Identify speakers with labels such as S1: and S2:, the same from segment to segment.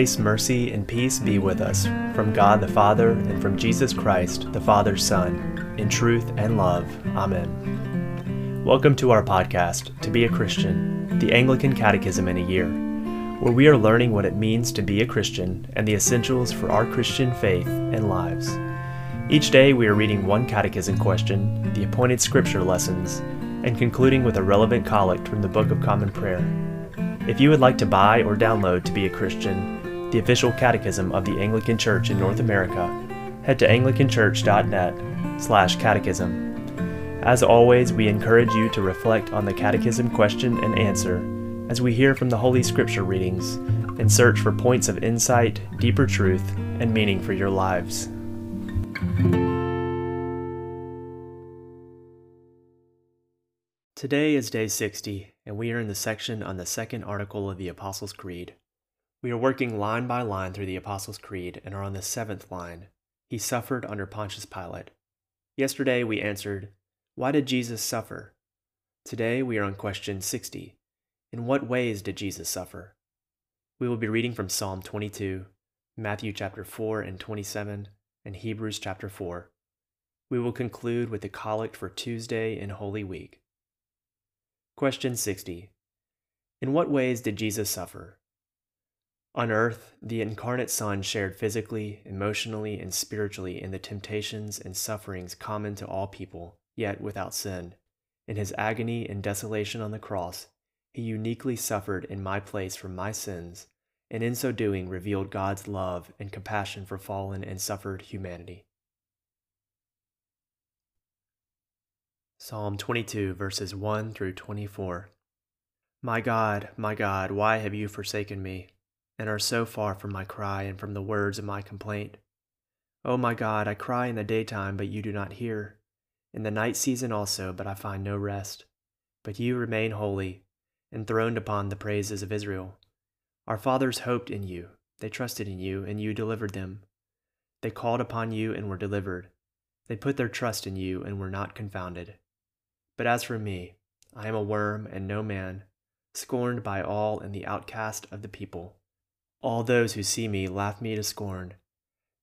S1: Grace, mercy, and peace be with us from God the Father and from Jesus Christ, the Father's Son, in truth and love. Amen. Welcome to our podcast, To Be a Christian, the Anglican Catechism in a Year, where we are learning what it means to be a Christian and the essentials for our Christian faith and lives. Each day we are reading one catechism question, the appointed scripture lessons, and concluding with a relevant collect from the Book of Common Prayer. If you would like to buy or download To Be a Christian, the official catechism of the Anglican Church in North America, head to anglicanchurch.net slash catechism. As always, we encourage you to reflect on the catechism question and answer as we hear from the Holy Scripture readings and search for points of insight, deeper truth, and meaning for your lives. Today is day 60, and we are in the section on the second article of the Apostles' Creed. We are working line by line through the Apostles' Creed and are on the seventh line. He suffered under Pontius Pilate. Yesterday we answered, Why did Jesus suffer? Today we are on question 60. In what ways did Jesus suffer? We will be reading from Psalm 22, Matthew chapter 4 and 27, and Hebrews chapter 4. We will conclude with the collect for Tuesday in Holy Week. Question 60. In what ways did Jesus suffer? On earth, the incarnate Son shared physically, emotionally, and spiritually in the temptations and sufferings common to all people, yet without sin. In his agony and desolation on the cross, he uniquely suffered in my place for my sins, and in so doing revealed God's love and compassion for fallen and suffered humanity. Psalm 22, verses 1 through 24. My God, my God, why have you forsaken me, and are so far from my cry and from the words of my complaint? O my God, I cry in the daytime, but you do not hear, in the night season also, but I find no rest. But you remain holy, enthroned upon the praises of Israel. Our fathers hoped in you, they trusted in you, and you delivered them. They called upon you and were delivered. They put their trust in you and were not confounded. But as for me, I am a worm and no man, scorned by all and the outcast of the people. All those who see me laugh me to scorn.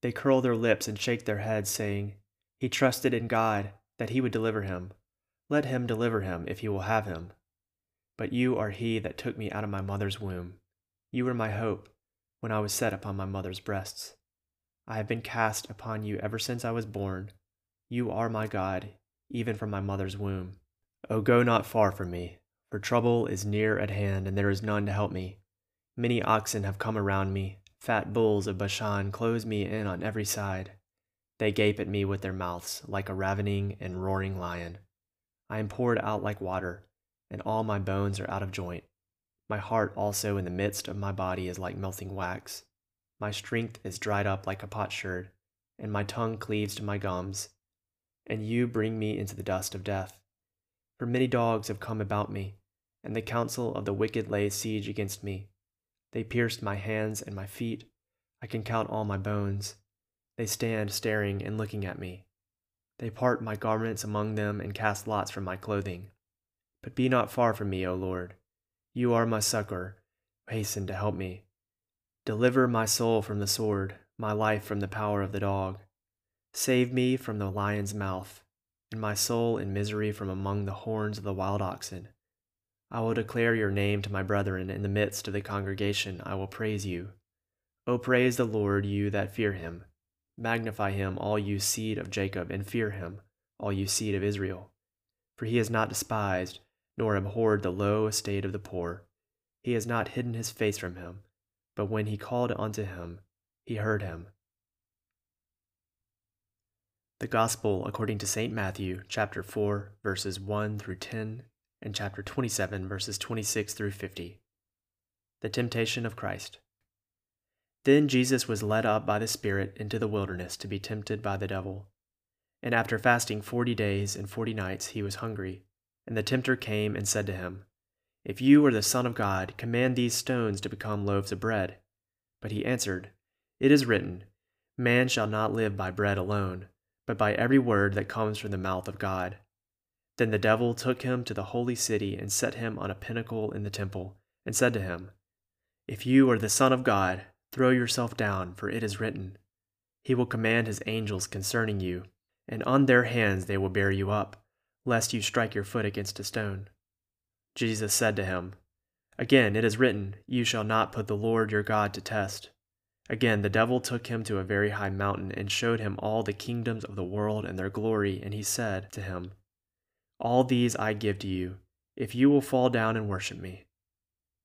S1: They curl their lips and shake their heads, saying, He trusted in God that he would deliver him. Let him deliver him if he will have him. But you are he that took me out of my mother's womb. You were my hope when I was set upon my mother's breasts. I have been cast upon you ever since I was born. You are my God, even from my mother's womb. O go not far from me, for trouble is near at hand, and there is none to help me. Many oxen have come around me, fat bulls of Bashan close me in on every side. They gape at me with their mouths, like a ravening and roaring lion. I am poured out like water, and all my bones are out of joint. My heart also in the midst of my body is like melting wax. My strength is dried up like a potsherd, and my tongue cleaves to my gums. And you bring me into the dust of death. For many dogs have come about me, and the counsel of the wicked lays siege against me. They pierced my hands and my feet. I can count all my bones. They stand staring and looking at me. They part my garments among them and cast lots for my clothing. But be not far from me, O Lord. You are my succor. Hasten to help me. Deliver my soul from the sword, my life from the power of the dog. Save me from the lion's mouth and my soul in misery from among the horns of the wild oxen. I will declare your name to my brethren in the midst of the congregation. I will praise you. O praise the Lord, you that fear him. Magnify him, all you seed of Jacob, and fear him, all you seed of Israel. For he has not despised, nor abhorred the low estate of the poor. He has not hidden his face from him, but when he called unto him, he heard him. The Gospel according to St. Matthew, chapter 4, verses 1 through 10, and chapter 27, verses 26 through 50. The Temptation of Christ. Then Jesus was led up by the Spirit into the wilderness to be tempted by the devil. And after fasting forty days and forty nights, he was hungry. And the tempter came and said to him, If you are the Son of God, command these stones to become loaves of bread. But he answered, It is written, Man shall not live by bread alone but by every word that comes from the mouth of God. Then the devil took him to the holy city and set him on a pinnacle in the temple, and said to him, If you are the Son of God, Throw yourself down, for it is written, He will command His angels concerning you, and on their hands they will bear you up, lest you strike your foot against a stone. Jesus said to him, Again it is written, You shall not put the Lord your God to test. Again the devil took him to a very high mountain and showed him all the kingdoms of the world and their glory, and he said to him, All these I give to you, if you will fall down and worship me.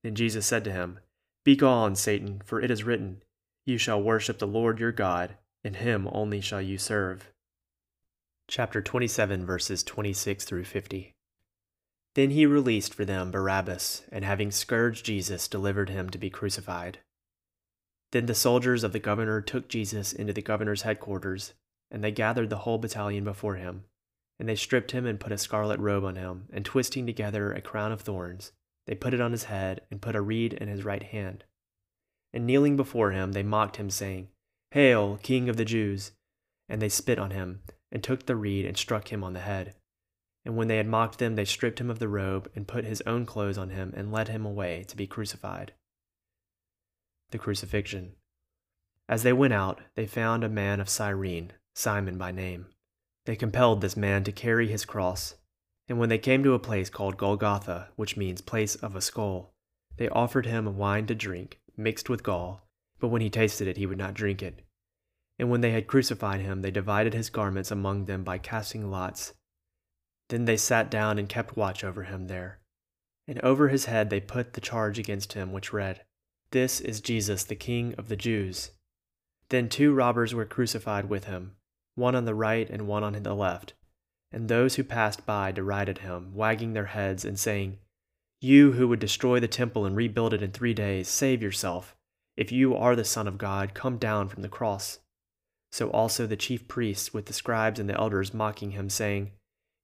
S1: Then Jesus said to him, Begone, Satan, for it is written, You shall worship the Lord your God, and him only shall you serve. Chapter 27, verses 26 through 50. Then he released for them Barabbas, and having scourged Jesus, delivered him to be crucified. Then the soldiers of the governor took Jesus into the governor's headquarters, and they gathered the whole battalion before him. And they stripped him and put a scarlet robe on him, and twisting together a crown of thorns, they put it on his head, and put a reed in his right hand. And kneeling before him, they mocked him, saying, Hail, King of the Jews! And they spit on him, and took the reed, and struck him on the head. And when they had mocked them, they stripped him of the robe, and put his own clothes on him, and led him away to be crucified. The Crucifixion. As they went out, they found a man of Cyrene, Simon by name. They compelled this man to carry his cross, and when they came to a place called Golgotha, which means place of a skull, they offered him wine to drink, mixed with gall, but when he tasted it, he would not drink it. And when they had crucified him, they divided his garments among them by casting lots then they sat down and kept watch over him there. And over his head they put the charge against him, which read, This is Jesus, the King of the Jews. Then two robbers were crucified with him, one on the right and one on the left. And those who passed by derided him, wagging their heads and saying, You who would destroy the temple and rebuild it in three days, save yourself. If you are the Son of God, come down from the cross. So also the chief priests with the scribes and the elders mocking him, saying,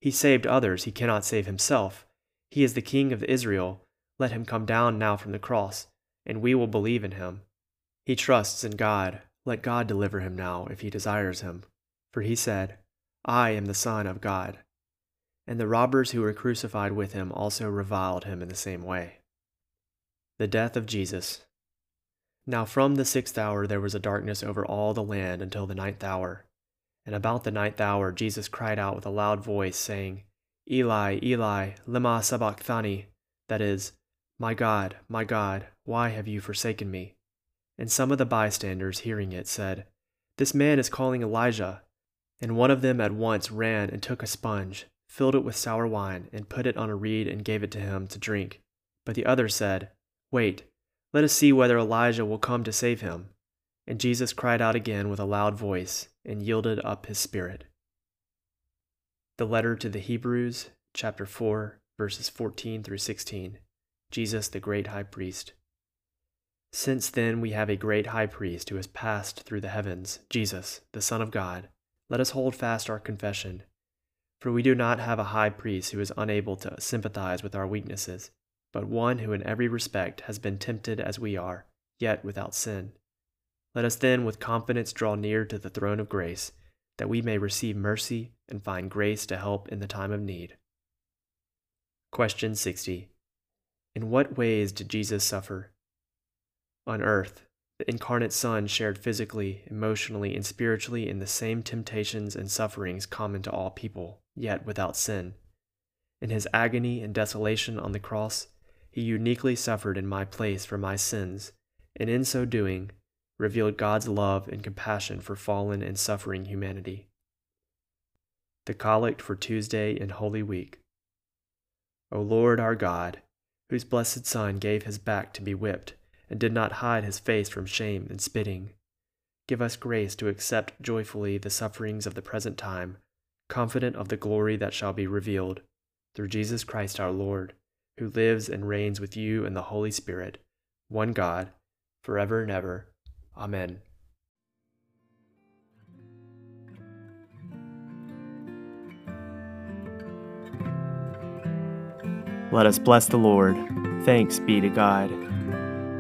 S1: he saved others, he cannot save himself. He is the King of Israel. Let him come down now from the cross, and we will believe in him. He trusts in God. Let God deliver him now, if he desires him. For he said, I am the Son of God. And the robbers who were crucified with him also reviled him in the same way. The death of Jesus. Now from the sixth hour there was a darkness over all the land until the ninth hour. And about the ninth hour, Jesus cried out with a loud voice, saying, Eli, Eli, lema sabachthani, that is, My God, my God, why have you forsaken me? And some of the bystanders, hearing it, said, This man is calling Elijah. And one of them at once ran and took a sponge, filled it with sour wine, and put it on a reed and gave it to him to drink. But the other said, Wait, let us see whether Elijah will come to save him. And Jesus cried out again with a loud voice, and yielded up his spirit. The letter to the Hebrews, chapter 4, verses 14 through 16. Jesus, the great high priest. Since then we have a great high priest who has passed through the heavens, Jesus, the Son of God, let us hold fast our confession. For we do not have a high priest who is unable to sympathize with our weaknesses, but one who in every respect has been tempted as we are, yet without sin. Let us then with confidence draw near to the throne of grace, that we may receive mercy and find grace to help in the time of need. Question 60. In what ways did Jesus suffer? On earth, the incarnate Son shared physically, emotionally, and spiritually in the same temptations and sufferings common to all people, yet without sin. In his agony and desolation on the cross, he uniquely suffered in my place for my sins, and in so doing, revealed God's love and compassion for fallen and suffering humanity. The Collect for Tuesday in Holy Week. O Lord our God, whose blessed Son gave his back to be whipped, and did not hide his face from shame and spitting, give us grace to accept joyfully the sufferings of the present time, confident of the glory that shall be revealed, through Jesus Christ our Lord, who lives and reigns with you in the Holy Spirit, one God, forever and ever. Amen. Let us bless the Lord. Thanks be to God.